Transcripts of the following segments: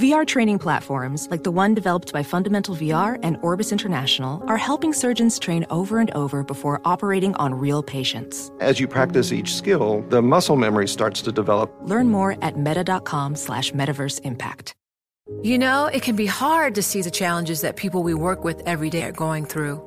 VR training platforms, like the one developed by Fundamental VR and Orbis International, are helping surgeons train over and over before operating on real patients. As you practice each skill, the muscle memory starts to develop. Learn more at meta.com slash metaverse impact. You know, it can be hard to see the challenges that people we work with every day are going through.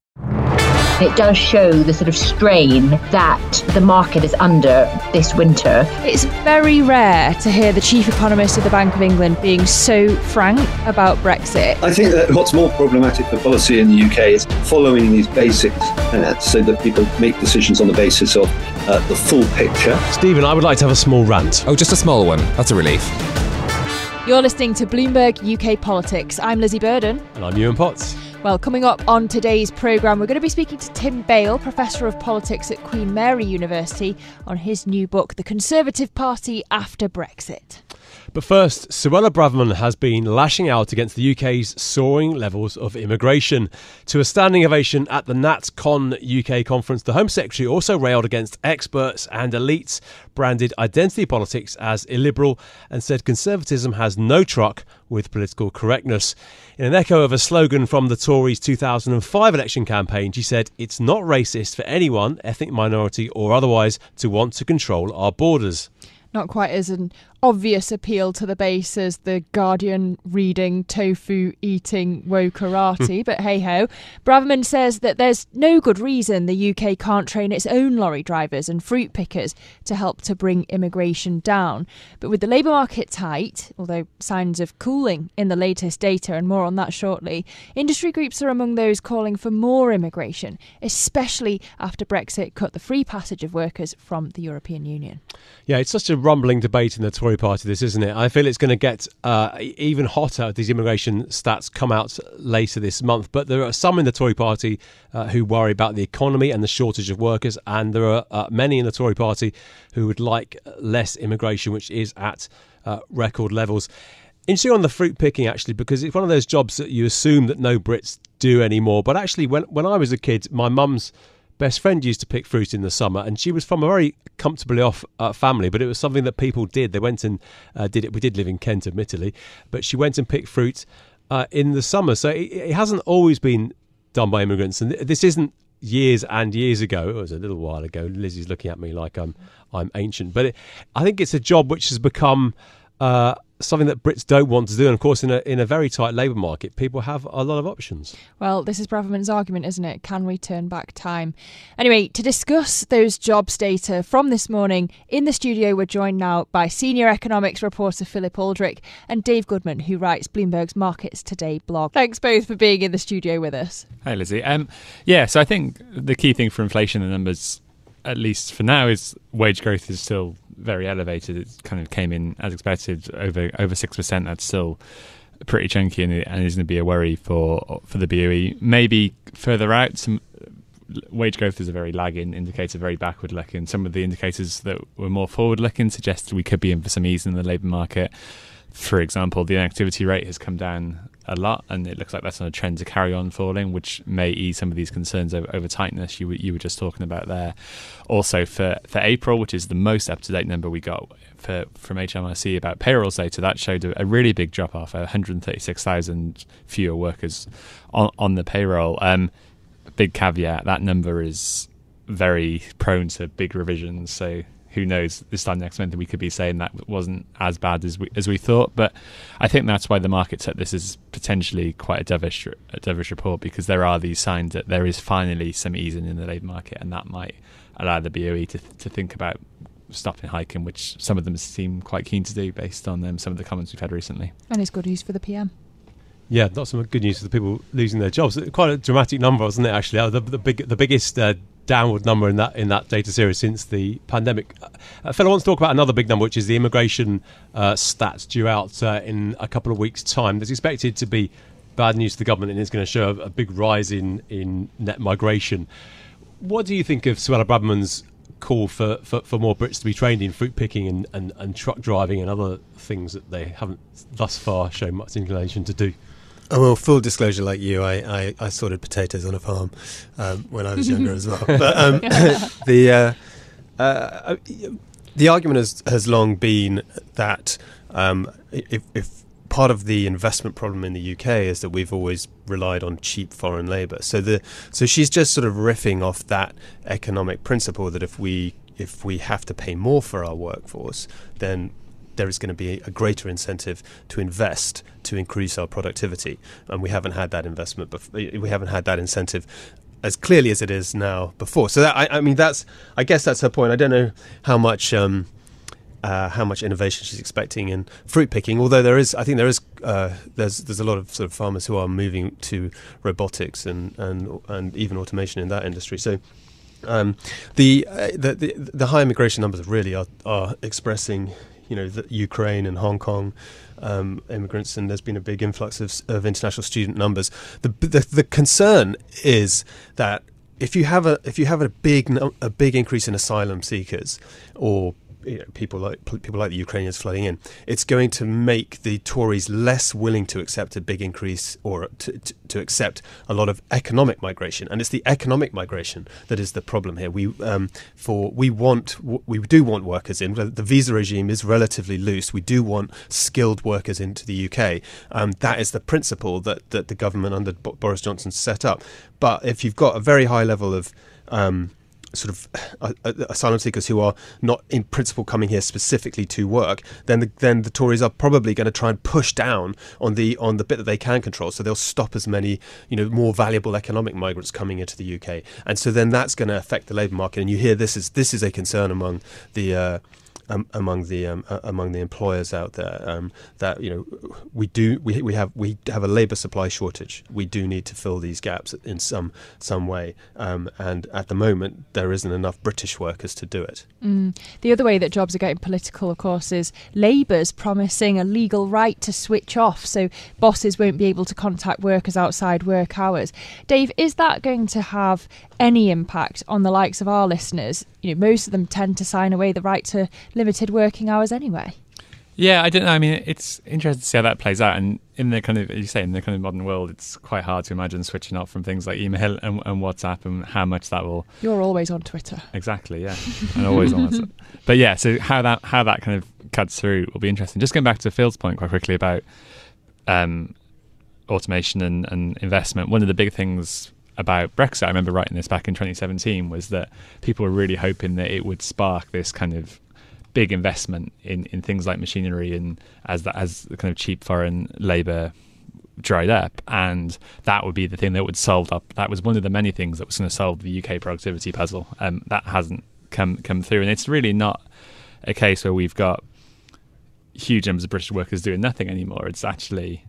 It does show the sort of strain that the market is under this winter. It's very rare to hear the chief economist of the Bank of England being so frank about Brexit. I think that what's more problematic for policy in the UK is following these basics uh, so that people make decisions on the basis of uh, the full picture. Stephen, I would like to have a small rant. Oh, just a small one. That's a relief. You're listening to Bloomberg UK Politics. I'm Lizzy Burden. And I'm Yuan Potts. Well, coming up on today's programme, we're going to be speaking to Tim Bale, Professor of Politics at Queen Mary University, on his new book, The Conservative Party After Brexit. But first, Suella Braverman has been lashing out against the UK's soaring levels of immigration. To a standing ovation at the NatCon UK conference, the Home Secretary also railed against experts and elites, branded identity politics as illiberal, and said conservatism has no truck with political correctness. In an echo of a slogan from the Tories' 2005 election campaign, she said, It's not racist for anyone, ethnic minority or otherwise, to want to control our borders not quite as an obvious appeal to the base as the Guardian reading, tofu eating, wokerati, hmm. but hey ho. Braverman says that there's no good reason the UK can't train its own lorry drivers and fruit pickers to help to bring immigration down. But with the labour market tight, although signs of cooling in the latest data, and more on that shortly, industry groups are among those calling for more immigration, especially after Brexit cut the free passage of workers from the European Union. Yeah, it's such a rumbling debate in the Tory party, this, isn't it? I feel it's going to get uh, even hotter. These immigration stats come out later this month, but there are some in the Tory party uh, who worry about the economy and the shortage of workers, and there are uh, many in the Tory party who would like less immigration, which is at uh, record levels. Interesting on the fruit picking, actually, because it's one of those jobs that you assume that no Brits do anymore. But actually, when when I was a kid, my mum's best friend used to pick fruit in the summer, and she was from a very comfortably off uh, family, but it was something that people did. They went and uh, did it. We did live in Kent, admittedly, but she went and picked fruit uh, in the summer. So it, it, hasn't always been done by immigrants, and this isn't years and years ago. It was a little while ago. Lizzy's looking at me like I'm I'm ancient, but it, I think it's a job which has become uh, something that Brits don't want to do. And of course, in a in a very tight labour market, people have a lot of options. Well, this is Braverman's argument, isn't it? Can we turn back time? Anyway, to discuss those jobs data from this morning in the studio, we're joined now by senior economics reporter Philip Aldrick and Dave Goodman, who writes Bloomberg's Markets Today blog. Thanks both for being in the studio with us. Hi, Lizzy. Um, yeah, so I think the key thing for inflation, the numbers at least for now, is wage growth is still very elevated. It kind of came in as expected, over over six percent. That's still pretty chunky, and, and is going to be a worry for for the BOE. Maybe further out, some wage growth is a very lagging indicator, very backward looking. Some of the indicators that were more forward looking suggested we could be in for some ease in the labour market. For example, the inactivity rate has come down a lot, and it looks like that's on a trend to carry on falling, which may ease some of these concerns over, over tightness you were, you were just talking about there. Also, for, for April, which is the most up to date number we got for, from HMRC about payrolls data, that showed a, a really big drop off 136,000 fewer workers on, on the payroll. Um, big caveat that number is very prone to big revisions, so who knows? This time next month, we could be saying that wasn't as bad as we as we thought. But I think that's why the market took this as potentially quite a dovish a dovish report because there are these signs that there is finally some easing in the labour market, and that might allow the BOE to to think about stopping hiking, which some of them seem quite keen to do based on um, some of the comments we've had recently. And it's good news for the PM. Yeah, not some good news for the people losing their jobs. Quite a dramatic number, wasn't it? Actually, the, the big, the biggest uh, downward number in that in that data series since the pandemic. Uh, a fellow wants to talk about another big number, which is the immigration uh, stats due out uh, in a couple of weeks' time. That's expected to be bad news to the government, and it's going to show a, a big rise in in net migration. What do you think of Suella Braverman's call for, for, for, more Brits to be trained in fruit picking and, and, and truck driving and other things that they haven't thus far shown much inclination to do? Oh, well, full disclosure, like you, I, I, I sorted potatoes on a farm um, when I was younger as well. But um, the uh, uh, the argument has, has long been that um, if, if part of the investment problem in the UK is that we've always relied on cheap foreign labour. So the so she's just sort of riffing off that economic principle that if we if we have to pay more for our workforce, then there is going to be a greater incentive to invest to increase our productivity, and we haven't had that investment. Bef- we haven't had that incentive as clearly as it is now before. So that, I, I, mean, that's I guess that's her point. I don't know how much. Um, uh, how much innovation she's expecting in fruit picking. Although there is, I think there is, uh, there's there's a lot of sort of farmers who are moving to robotics and and and even automation in that industry. So. Um, the, uh, the, the the high immigration numbers really are, are expressing you know, the Ukraine and Hong Kong um, immigrants, and there's been a big influx of, of international student numbers. The, the, the concern is that if you have a if you have a big a big increase in asylum seekers or you know, people like people like the Ukrainians flooding in, it's going to make the Tories less willing to accept a big increase or to, to, to, accept a lot of economic migration. And it's the economic migration that is the problem here. We um, for we want we do want workers in. The visa regime is relatively loose. We do want skilled workers into the UK. Um, that is the principle that that the government under Boris Johnson set up. But if you've got a very high level of um, sort of uh, uh, asylum seekers who are not in principle coming here specifically to work, then the, then the Tories are probably going to try and push down on the on the bit that they can control. So they'll stop as many you know more valuable economic migrants coming into the UK, and so then that's going to affect the labour market. And you hear this is this is a concern among the uh, um, among the um, uh, among the employers out there um, that you know we do we, we have we have a labour supply shortage. We do need to fill these gaps in some some way, um, and at the moment there isn't enough British workers to do it. Mm. The other way that jobs are getting political, of course, is Labour's promising a legal right to switch off, so bosses won't be able to contact workers outside work hours. Dave, is that going to have any impact on the likes of our listeners? You know, most of them tend to sign away the right to limited working hours anyway. Yeah, I don't know. I mean, it's interesting to see how that plays out. And in the kind of, as you say, in the kind of modern world, it's quite hard to imagine switching off from things like email and, and WhatsApp and how much that will. You're always on Twitter. Exactly. Yeah, and always on WhatsApp. But yeah, so how that how that kind of cuts through will be interesting. Just going back to Phil's point quite quickly about um, automation and, and investment. One of the big things about Brexit, I remember writing this back in 2017, was that people were really hoping that it would spark this kind of big investment in, in things like machinery and as as the kind of cheap foreign labour dried up, and that would be the thing that would solve up. That was one of the many things that was going to solve the UK productivity puzzle. Um, that hasn't come come through, and it's really not a case where we've got huge numbers of British workers doing nothing anymore. It's actually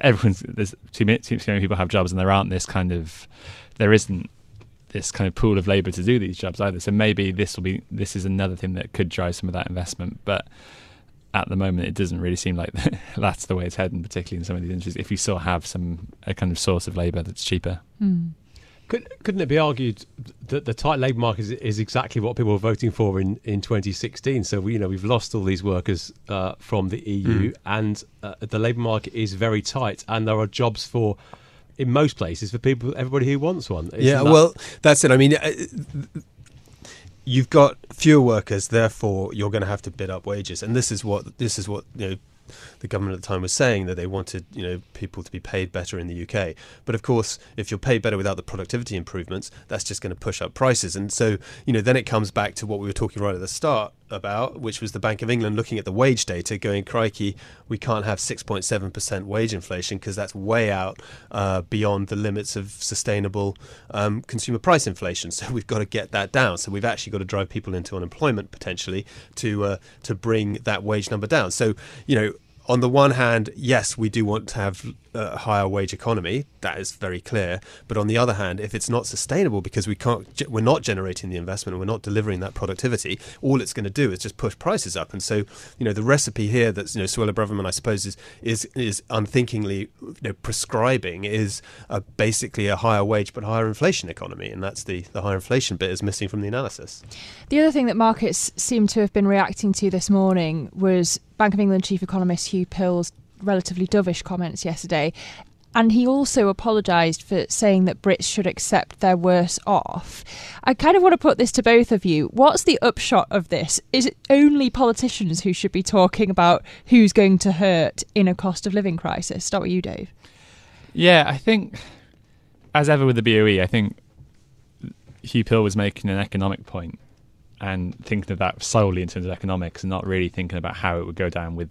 everyone's there's too many, too many people have jobs, and there aren't this kind of there isn't this kind of pool of labour to do these jobs either. So maybe this will be this is another thing that could drive some of that investment, but at the moment it doesn't really seem like that's the way it's heading, particularly in some of these industries. If you still have some a kind of source of labour that's cheaper. Mm. Could, not it be argued that the tight labour market is, is, exactly what people were voting for in, in 2016? So we, you know we've lost all these workers uh, from the EU, mm. and uh, the labour market is very tight, and there are jobs for in most places for people, everybody who wants one. Isn't yeah, that- well, that's it. I mean, uh, you've got fewer workers, therefore you're going to have to bid up wages, and this is what this is what you know the government at the time was saying that they wanted you know people to be paid better in the UK. But of course, if you're paid better without the productivity improvements, that's just going to push up prices. And so you know then it comes back to what we were talking right at the start about, which was the Bank of England looking at the wage data, going, crikey, we can't have 6.7% wage inflation because that's way out uh, beyond the limits of sustainable um, consumer price inflation. So we've got to get that down. So we've actually got to drive people into unemployment potentially to uh, to bring that wage number down. So you know on the one hand, yes, we do want to have a higher wage economy. That is very clear. But on the other hand, if it's not sustainable because we can't, we're not generating the investment, we're not delivering that productivity, all it's going to do is just push prices up. And so, you know, the recipe here that you know Suella Braverman, I suppose, is is is unthinkingly you know, prescribing is uh, basically a higher wage but higher inflation economy, and that's the the higher inflation bit is missing from the analysis. The other thing that markets seem to have been reacting to this morning was Bank of England chief economist Huw Pill's relatively dovish comments yesterday. And he also apologised for saying that Brits should accept they're worse off. I kind of want to put this to both of you. What's the upshot of this? Is it only politicians who should be talking about who's going to hurt in a cost of living crisis? Start with you, Dave. Yeah, I think, as ever with the BOE, I think Huw Pill was making an economic point and thinking of that solely in terms of economics and not really thinking about how it would go down with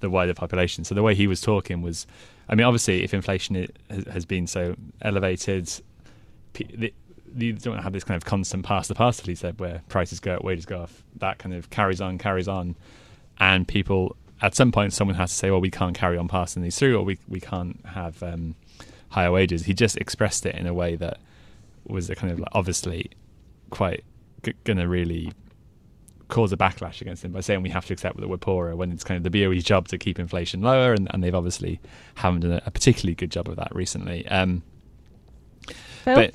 the wider population. So the way he was talking was, I mean, obviously, if inflation has been so elevated, you don't have this kind of constant pass the parcel, he said, where prices go up, wages go off. That kind of carries on, carries on. And people, at some point, someone has to say, well, we can't carry on passing these through, or we, we can't have um, higher wages. He just expressed it in a way that was a kind of like obviously quite g- going to really cause a backlash against him by saying we have to accept that we're poorer when it's kind of the BOE's job to keep inflation lower, and, and they've obviously haven't done a particularly good job of that recently. Um, but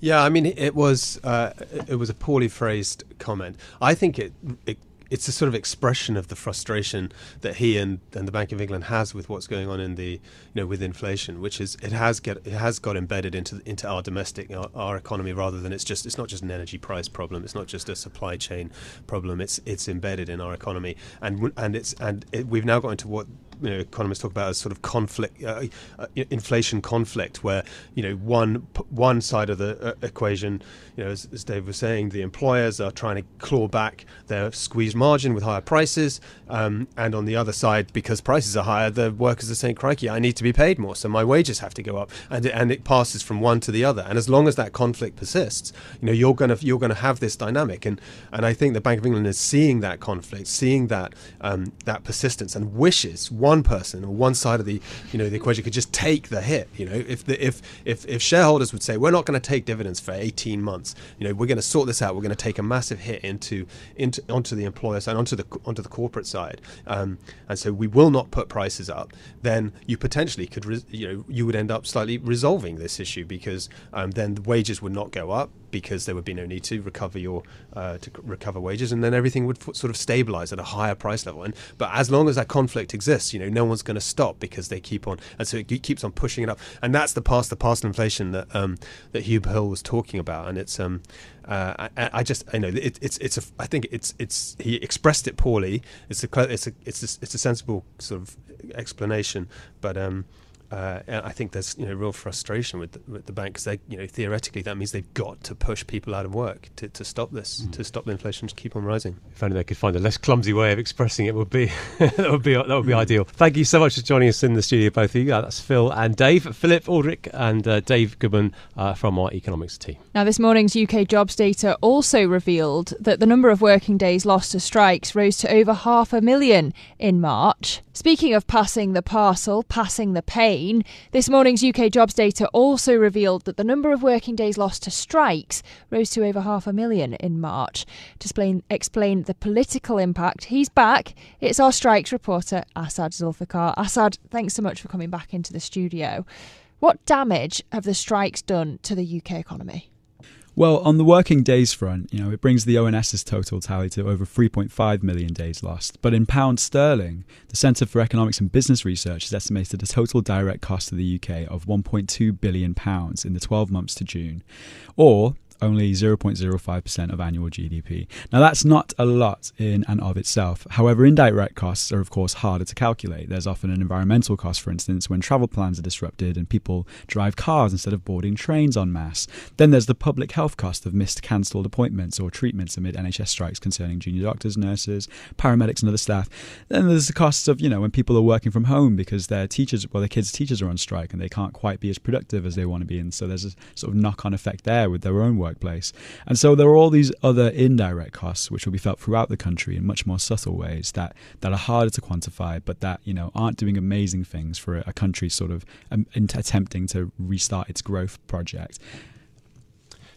yeah, I mean, it was uh, it was a poorly phrased comment. I think it, it it's a sort of expression of the frustration that he and, and the Bank of England has with what's going on in the you know with inflation, which is it has get it has got embedded into into our domestic our, our, economy rather than it's just it's not just an energy price problem, it's not just a supply chain problem, it's it's embedded in our economy. And and it's and it, we've now got into what you know, economists talk about as sort of conflict, uh, uh, inflation conflict, where you know one one side of the uh, equation, you know, as, as, Dave was saying, the employers are trying to claw back their squeezed margin with higher prices, um, and on the other side, because prices are higher, the workers are saying, "Crikey, I need to be paid more, so my wages have to go up," and it, and it passes from one to the other. And as long as that conflict persists, you know, you're gonna you're gonna have this dynamic, and and I think the Bank of England is seeing that conflict, seeing that um, that persistence, and wishes person or one side of the you know the equation could just take the hit. You know, if the if if if shareholders would say we're not going to take dividends for 18 months, you know, we're going to sort this out. We're going to take a massive hit into into onto the employer side, onto the onto the corporate side, um, and so we will not put prices up. Then you potentially could re- you know you would end up slightly resolving this issue because um, then the wages would not go up because there would be no need to recover your uh, to recover wages, and then everything would sort of stabilize at a higher price level. And but as long as that conflict exists, you know, no one's going to stop because they keep on, and so it keeps on pushing it up. And that's the past the parcel inflation that um, that Huw Pill was talking about, and it's um, uh, I, I, just you know it, it's it's a I think it's it's he expressed it poorly. It's a it's a it's a, it's a sensible sort of explanation, but um, uh, I think there's you know real frustration with the, with the bank because they you know theoretically that means they've got to push people out of work to, to stop this mm. to stop the inflation to keep on rising. If only they could find a less clumsy way of expressing it would be that would be that would be mm. ideal. Thank you so much for joining us in the studio, both of you. Uh, that's Phil and Dave, Philip Aldrick and uh, Dave Goodman uh, from our economics team. Now, this morning's UK jobs data also revealed that the number of working days lost to strikes rose to over half a million in March. Speaking of passing the parcel, passing the this morning's UK jobs data also revealed that the number of working days lost to strikes rose to over half a million in March. To explain, explain the political impact, he's back. It's our strikes reporter, Asad Zulfiqar. Asad, thanks so much for coming back into the studio. What damage have the strikes done to the UK economy? Well, on the working days front, you know, it brings the ONS's total tally to over 3.5 million days lost. But in pound sterling, the Centre for Economics and Business Research has estimated a total direct cost to the UK of 1.2 billion pounds in the 12 months to June, or only 0.05% of annual GDP. Now, that's not a lot in and of itself. However, indirect costs are, of course, harder to calculate. There's often an environmental cost, for instance, when travel plans are disrupted and people drive cars instead of boarding trains en masse. Then there's the public health cost of missed cancelled appointments or treatments amid NHS strikes concerning junior doctors, nurses, paramedics, and other staff. Then there's the costs of, you know, when people are working from home because their teachers, well, their kids' teachers are on strike and they can't quite be as productive as they want to be. And so there's a sort of knock on effect there with their own workplace. And so there are all these other indirect costs which will be felt throughout the country in much more subtle ways that, that are harder to quantify, but that, you know, aren't doing amazing things for a, a country sort of um, attempting to restart its growth project.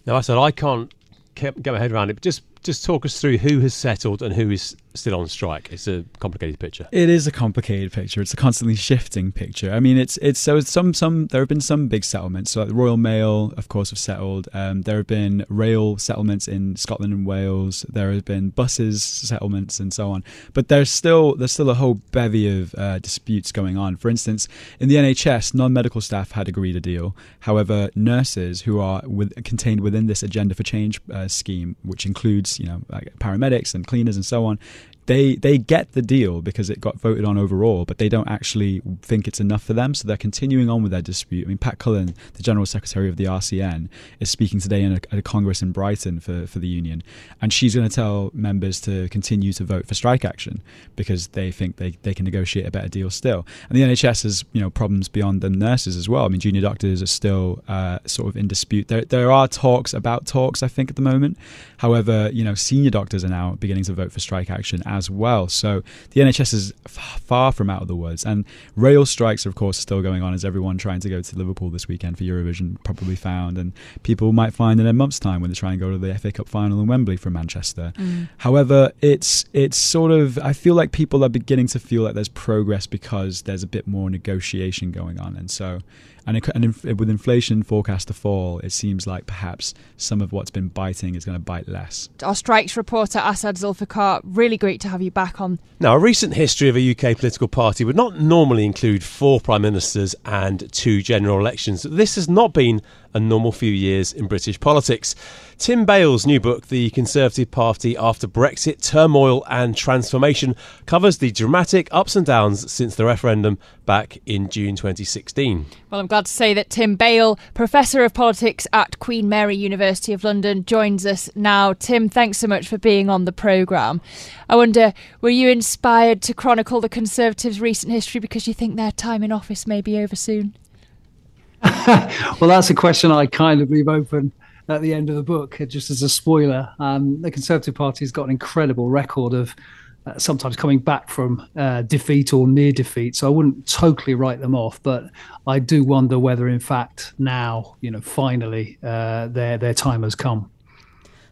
Now, I said I can't get my head around it, but just just talk us through who has settled and who is still on strike. It's a complicated picture. It is a complicated picture. It's a constantly shifting picture. I mean, it's it's so some some there have been some big settlements. So like the Royal Mail, of course, have settled. Um, there have been rail settlements in Scotland and Wales. There have been buses settlements and so on. But there's still there's still a whole bevy of uh, disputes going on. For instance, in the NHS, non-medical staff had agreed a deal. However, nurses who are with, contained within this agenda for change uh, scheme, which includes you know like paramedics and cleaners and so on, they they get the deal because it got voted on overall, but they don't actually think it's enough for them. So they're continuing on with their dispute. I mean, Pat Cullen, the general secretary of the RCN, is speaking today a, at a congress in Brighton for for the union, and she's going to tell members to continue to vote for strike action because they think they, they can negotiate a better deal still. And the NHS has you know problems beyond the nurses as well. I mean, junior doctors are still uh, sort of in dispute. There there are talks about talks, I think, at the moment. However, you know, senior doctors are now beginning to vote for strike action as well. So the NHS is far from out of the woods. And rail strikes, of course, are still going on as everyone trying to go to Liverpool this weekend for Eurovision probably found. And people might find in a month's time when they try and go to the FA Cup final in Wembley from Manchester. Mm. However, it's it's sort of I feel like people are beginning to feel like there's progress because there's a bit more negotiation going on, and so and, and with inflation forecast to fall, it seems like perhaps some of what's been biting is going to bite less. Our strikes reporter Asad Zulfiqar, really great to have you back on. Now, a recent history of a UK political party would not normally include four prime ministers and two general elections. This has not been a normal few years in British politics. Tim Bale's new book, The Conservative Party After Brexit Turmoil and Transformation, covers the dramatic ups and downs since the referendum back in June 2016. Well, I'm glad to say that Tim Bale, Professor of Politics at Queen Mary University of London, joins us now. Tim, thanks so much for being on the programme. I wonder, were you inspired to chronicle the Conservatives' recent history because you think their time in office may be over soon? well, that's a question I kind of leave open at the end of the book, just as a spoiler. Um, the Conservative Party has got an incredible record of uh, sometimes coming back from uh, defeat or near defeat. So I wouldn't totally write them off, but I do wonder whether, in fact, now, you know, finally, uh, their their time has come.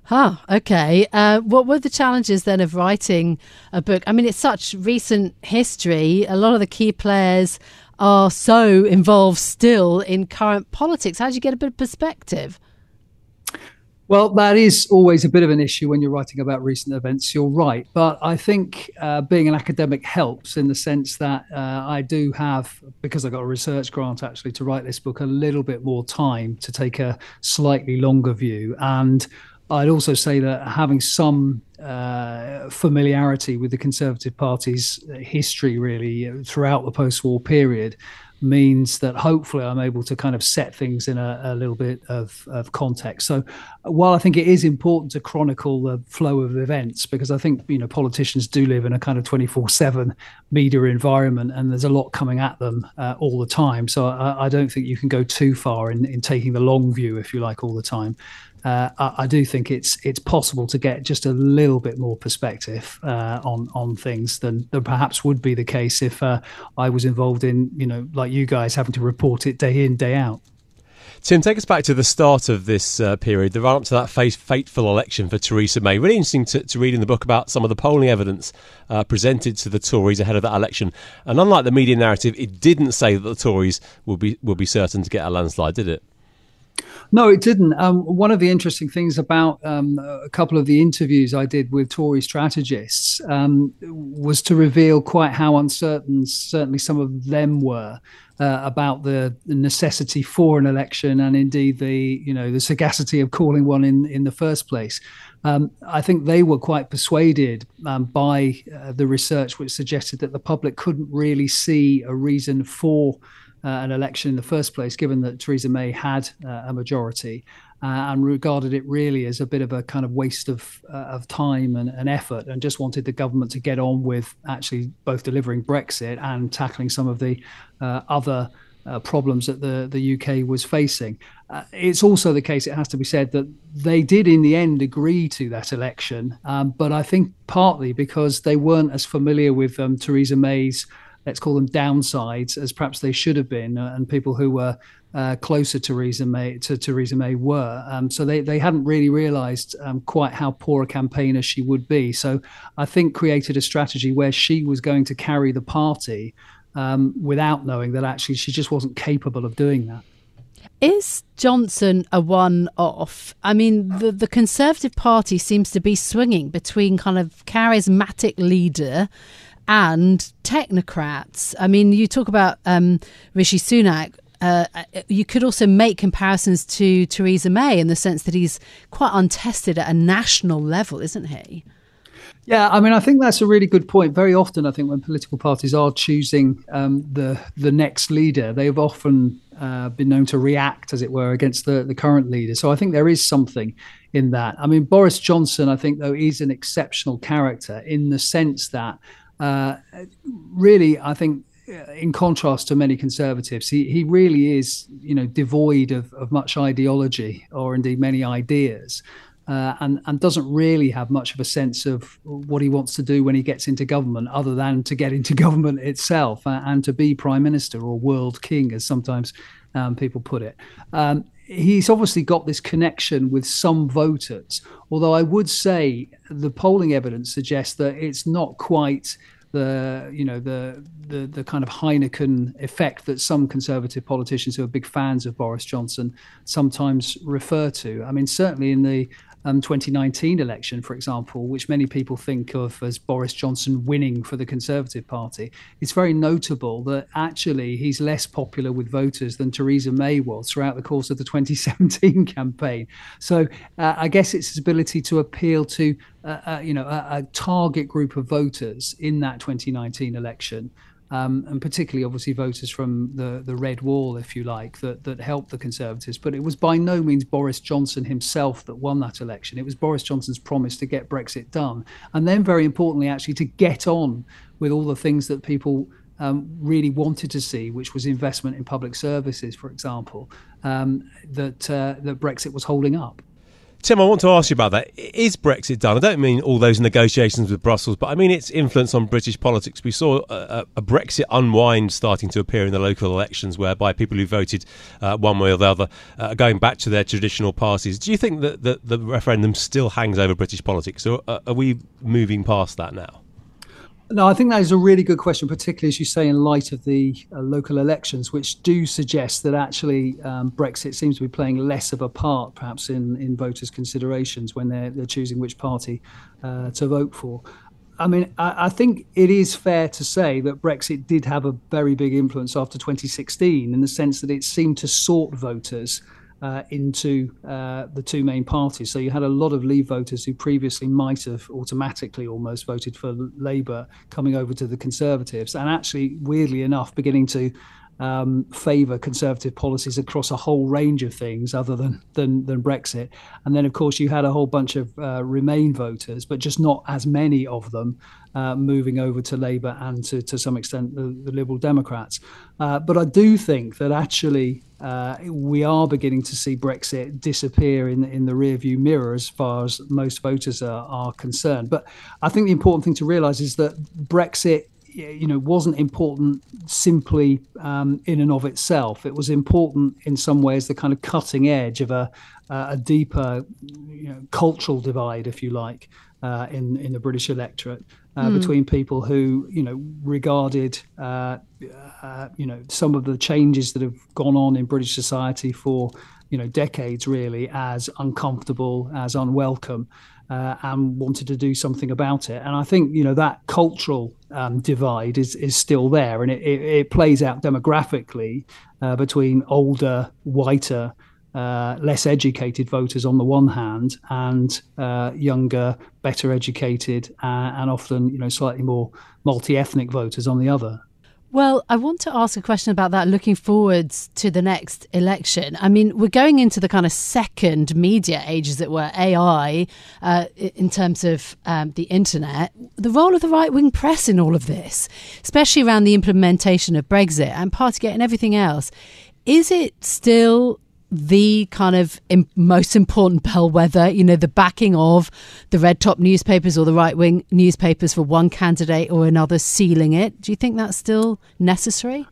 Ah, okay. Uh, what were the challenges then of writing a book? I mean, it's such recent history. A lot of the key players are so involved still in current politics. How do you get a bit of perspective? Well, that is always a bit of an issue when you're writing about recent events. You're right. But I think uh, being an academic helps in the sense that uh, I do have, because I got a research grant actually to write this book, a little bit more time to take a slightly longer view. And I'd also say that having some uh, familiarity with the Conservative Party's history, really, uh, throughout the post war period, means that hopefully I'm able to kind of set things in a, a little bit of, of, context. So while I think it is important to chronicle the flow of events, because I think you know politicians do live in a kind of 24/7 media environment, and there's a lot coming at them uh, all the time. So I, I, don't think you can go too far in, in taking the long view, if you like, all the time uh, I, I, do think it's it's possible to get just a little bit more perspective uh, on on things than, than perhaps would be the case if uh, I was involved in you know like you guys having to report it day in day out. Tim, take us back to the start of this uh, period, the run up to that fateful election for Theresa May. Really interesting to, to, read in the book about some of the polling evidence uh, presented to the Tories ahead of that election. And unlike the media narrative, it didn't say that the Tories would be will be certain to get a landslide, did it? No, it didn't. Um, one of the interesting things about um, a couple of the interviews I did with Tory strategists um, was to reveal quite how uncertain certainly some of them were uh, about the, necessity for an election and indeed the you know the sagacity of calling one in in the first place. Um, I think they were quite persuaded um, by uh, the research which suggested that the public couldn't really see a reason for an election in the first place, given that Theresa May had uh, a majority. Uh, and regarded it really as a bit of a kind of waste of uh, of time and, and, effort, and just wanted the government to get on with actually both delivering Brexit and tackling some of the uh, other uh, problems that the the UK was facing. Uh, it's also the case, it has to be said, that they did in the end agree to that election, um, but I think partly because they weren't as familiar with um, Theresa May's let's call them downsides as perhaps they should have been, uh, and people who were uh, closer to Theresa May to Theresa May were. Um, so they, they hadn't really realised um, quite how poor a campaigner she would be. So I think created a strategy where she was going to carry the party um, without knowing that actually she just wasn't capable of doing that. Is Johnson a one off? I mean, the, the Conservative Party seems to be swinging between kind of charismatic leader and technocrats. I mean, you talk about um, Rishi Sunak. Uh, you could also make comparisons to Theresa May in the sense that he's quite untested at a national level, isn't he? Yeah, I mean, I think that's a really good point. Very often, I think when political parties are choosing um, the the next leader, they've often uh, been known to react, as it were, against the, the current leader. So I think there is something in that. I mean, Boris Johnson, I think, though, is an exceptional character in the sense that uh, really, I think, uh, in contrast to many conservatives, he, he really is, you know, devoid of, of much ideology or indeed many ideas. Uh, and, and doesn't really have much of a sense of what he wants to do when he gets into government, other than to get into government itself uh, and to be prime minister or world king, as sometimes um, people put it. Um, he's obviously got this connection with some voters, although I would say the polling evidence suggests that it's not quite the you know the the the kind of Heineken effect that some conservative politicians who are big fans of Boris Johnson sometimes refer to. I mean, certainly in the um, 2019 election, for example, which many people think of as Boris Johnson winning for the Conservative Party, it's very notable that actually he's less popular with voters than Theresa May was throughout the course of the 2017 campaign. So uh, I guess it's his ability to appeal to, uh, uh, you know, a, a target group of voters in that 2019 election um, and particularly obviously voters from the, the red wall, if you like, that, that helped the Conservatives. But it was by no means Boris Johnson himself that won that election. It was Boris Johnson's promise to get Brexit done. And then, very importantly, actually, to get on with all the things that people um, really wanted to see, which was investment in public services, for example, um, that, uh, that Brexit was holding up. Tim, I want to ask you about that. Is Brexit done? I don't mean all those negotiations with Brussels, but I mean its influence on British politics. We saw a, a Brexit unwind starting to appear in the local elections, whereby people who voted uh, one way or the other uh, are going back to their traditional parties. Do you think that the, the referendum still hangs over British politics, or uh, are we moving past that now? No, I think that is a really good question, particularly as you say, in light of the uh, local elections, which do suggest that actually um, Brexit seems to be playing less of a part, perhaps in, in voters' considerations when they're, they're choosing which party uh, to vote for. I mean, I, I, think it is fair to say that Brexit did have a very big influence after 2016 in the sense that it seemed to sort voters uh, into uh, the two main parties. So you had a lot of Leave voters who previously might have automatically almost voted for Labour coming over to the Conservatives, and actually, weirdly enough, beginning to um, favour conservative policies across a whole range of things other than, than, than Brexit. And then, of course, you had a whole bunch of uh, Remain voters, but just not as many of them uh, moving over to Labour and to, to some extent the, the Liberal Democrats. Uh, but I do think that actually uh, we are beginning to see Brexit disappear in in the rearview mirror as far as most voters are, are concerned. But I think the important thing to realise is that Brexit you know wasn't important simply um, in and of itself. It was important in some ways, the kind of cutting edge of a a deeper you know, cultural divide, if you like, uh, in in the British electorate uh, mm. between people who you know regarded uh, uh, you know some of the changes that have gone on in British society for you know decades really as uncomfortable, as unwelcome. Uh, and wanted to do something about it. And I think you know that cultural um, divide is is still there, and it, it, it plays out demographically uh, between older, whiter, uh, less educated voters on the one hand, and uh, younger, better educated, uh, and often you know slightly more multi-ethnic voters on the other. Well, I want to ask a question about that looking forwards to the next election. I mean, we're going into the kind of second media age, as it were, AI, uh, in terms of um, the internet. The role of the right wing press in all of this, especially around the implementation of Brexit and Partygate and everything else, is it still the kind of most important bellwether, you know, the backing of the red top newspapers or the right wing newspapers for one candidate or another sealing it. Do you think that's still necessary?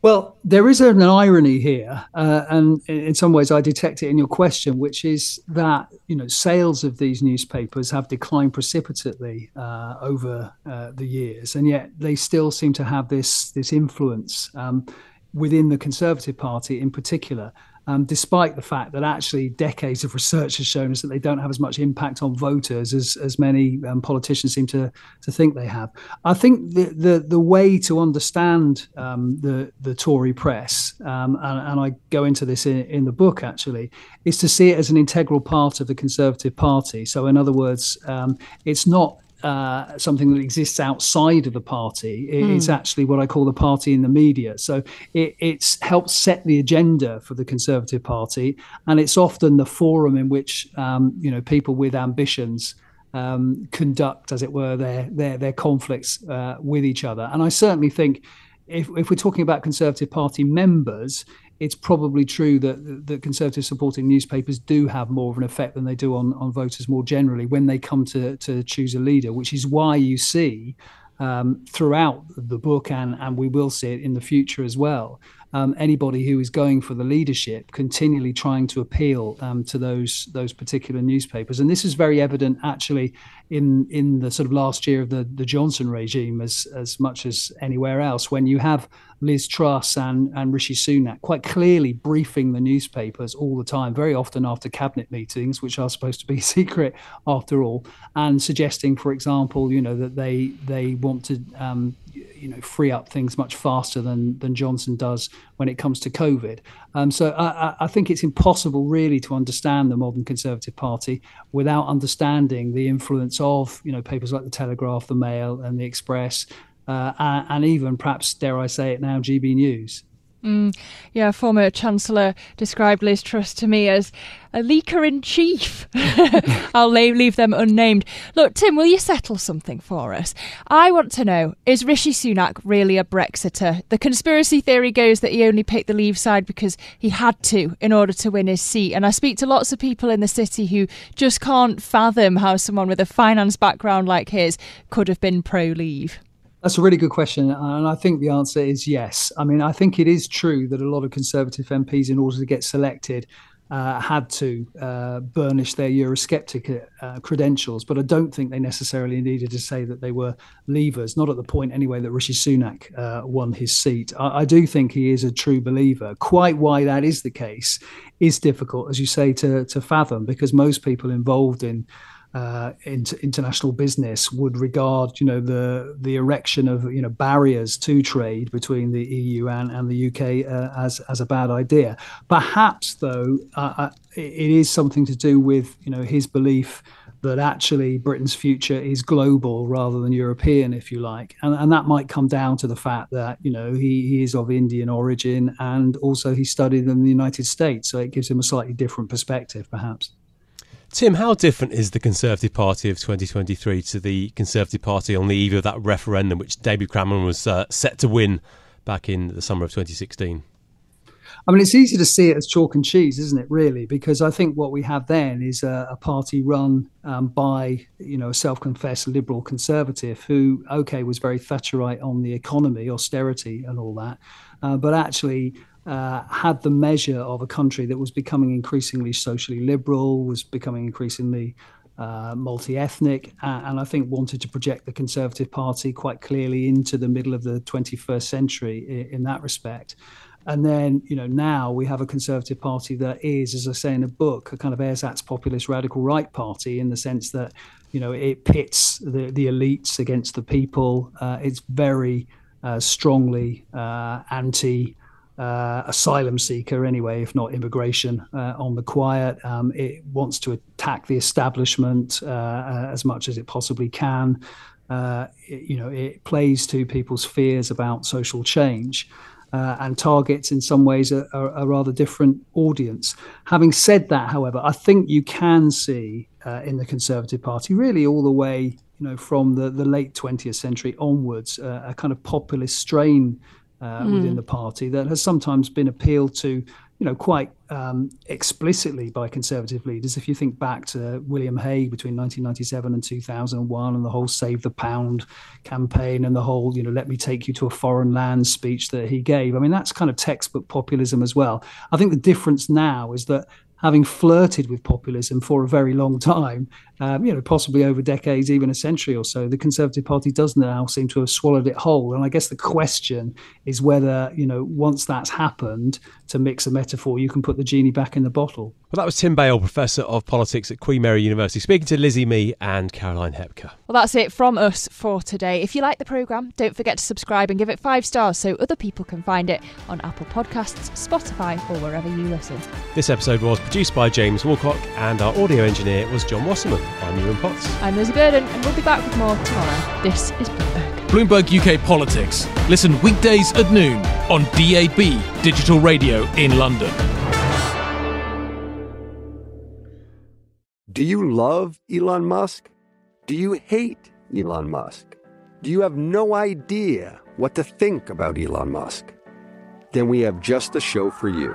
Well, there is an irony here, uh, and in some ways, I detect it in your question, which is that you know sales of these newspapers have declined precipitately uh, over uh, the years, and yet they still seem to have this this influence um, within the Conservative Party, in particular, um, despite the fact that actually decades of research has shown us that they don't have as much impact on voters as, as many um, politicians seem to, to think they have. I think the, the, the way to understand um, the, the Tory press, um, and, and, I go into this in, in the book actually, is to see it as an integral part of the Conservative Party. So, in other words, um, it's not uh, something that exists outside of the party. It's mm. actually what I call the party in the media. So it it's helps set the agenda for the Conservative Party, and it's often the forum in which um, you know people with ambitions. Um, conduct, as it were, their their their conflicts uh, with each other, and I certainly think if, if we're talking about Conservative Party members, it's probably true that the conservative supporting newspapers do have more of an effect than they do on, on voters more generally when they come to, to choose a leader, which is why you see um, throughout the book, and, and we will see it in the future as well, um, anybody who is going for the leadership continually trying to appeal um, to those those particular newspapers. And this is very evident actually in in the sort of last year of the, the Johnson regime as as much as anywhere else, when you have Liz Truss and, and Rishi Sunak quite clearly briefing the newspapers all the time, very often after cabinet meetings, which are supposed to be secret after all, and suggesting, for example, you know, that they they want to um, you know free up things much faster than than Johnson does when it comes to COVID. Um, so I, I, think it's impossible really to understand the modern Conservative Party without understanding the influence of you know papers like the Telegraph, the Mail, and the Express, uh, and, and even perhaps dare I say it now, GB News. Mm, yeah, former Chancellor described Liz Truss to me as a leaker in chief. I'll leave them unnamed. Look, Tim, will you settle something for us? I want to know is Rishi Sunak really a Brexiter? The conspiracy theory goes that he only picked the Leave side because he had to in order to win his seat. And I speak to lots of people in the city who just can't fathom how someone with a finance background like his could have been pro Leave. That's a really good question. And I think the answer is yes. I mean, I think it is true that a lot of Conservative MPs, in order to get selected, uh, had to uh, burnish their Eurosceptic uh, credentials, but I don't think they necessarily needed to say that they were leavers, not at the point anyway that Rishi Sunak uh, won his seat. I, I, do think he is a true believer. Quite why that is the case is difficult, as you say, to, to fathom, because most people involved in uh, international business would regard, you know, the the erection of you know barriers to trade between the EU and, and the UK uh, as as a bad idea. Perhaps, though, uh, uh it is something to do with you know his belief that actually Britain's future is global rather than European, if you like, and, and that might come down to the fact that you know he, he is of Indian origin and also he studied in the United States, so it gives him a slightly different perspective, perhaps. Tim, how different is the Conservative Party of 2023 to the Conservative Party on the eve of that referendum, which David Cameron was uh, set to win back in the summer of 2016? I mean, it's easy to see it as chalk and cheese, isn't it? Really, because I think what we have then is a, a party run um, by, you know, a self-confessed liberal conservative who, okay, was very Thatcherite on the economy, austerity, and all that, uh, but actually uh, had the measure of a country that was becoming increasingly socially liberal, was becoming increasingly uh, multi-ethnic, uh, and I think wanted to project the Conservative Party quite clearly into the middle of the 21st century in, in that respect. And then, you know, now we have a Conservative Party that is, as I say in the book, a kind of ersatz populist radical right party in the sense that, you know, it pits the, the elites against the people. Uh, it's very uh, strongly uh, anti. Uh, asylum seeker, anyway, if not immigration, uh, on the quiet. Um, it wants to attack the establishment uh, as much as it possibly can. It, you know, it plays to people's fears about social change uh, and targets in some ways a, a, rather different audience. Having said that, however, I think you can see uh, in the Conservative Party really all the way, you know, from the, the late 20th century onwards, uh, a kind of populist strain mm. within the party that has sometimes been appealed to you know, quite um, explicitly by conservative leaders. If you think back to William Hague between 1997 and 2001 and the whole Save the Pound campaign and the whole, you know, let me take you to a foreign land speech that he gave. I mean, that's kind of textbook populism as well. I think the difference now is that having flirted with populism for a very long time, um, you know, possibly over decades, even a century or so, the Conservative Party does now seem to have swallowed it whole. And I guess the question is whether, you know, once that's happened, to mix a metaphor, you can put the genie back in the bottle. Well, that was Tim Bale, Professor of Politics at Queen Mary University, speaking to Lizzy Mee and Caroline Hepker. Well, that's it from us for today. If you like the programme, don't forget to subscribe and give it five stars so other people can find it on Apple Podcasts, Spotify, or wherever you listen. This episode was produced by James Walcock, and our audio engineer was John Wasserman. I'm Yuan Potts. I'm Lizzy Burden, and we'll be back with more tomorrow. This is Bloomberg. Bloomberg UK Politics. Listen weekdays at noon on DAB Digital Radio in London. Do you love Elon Musk? Do you hate Elon Musk? Do you have no idea what to think about Elon Musk? Then we have just the show for you.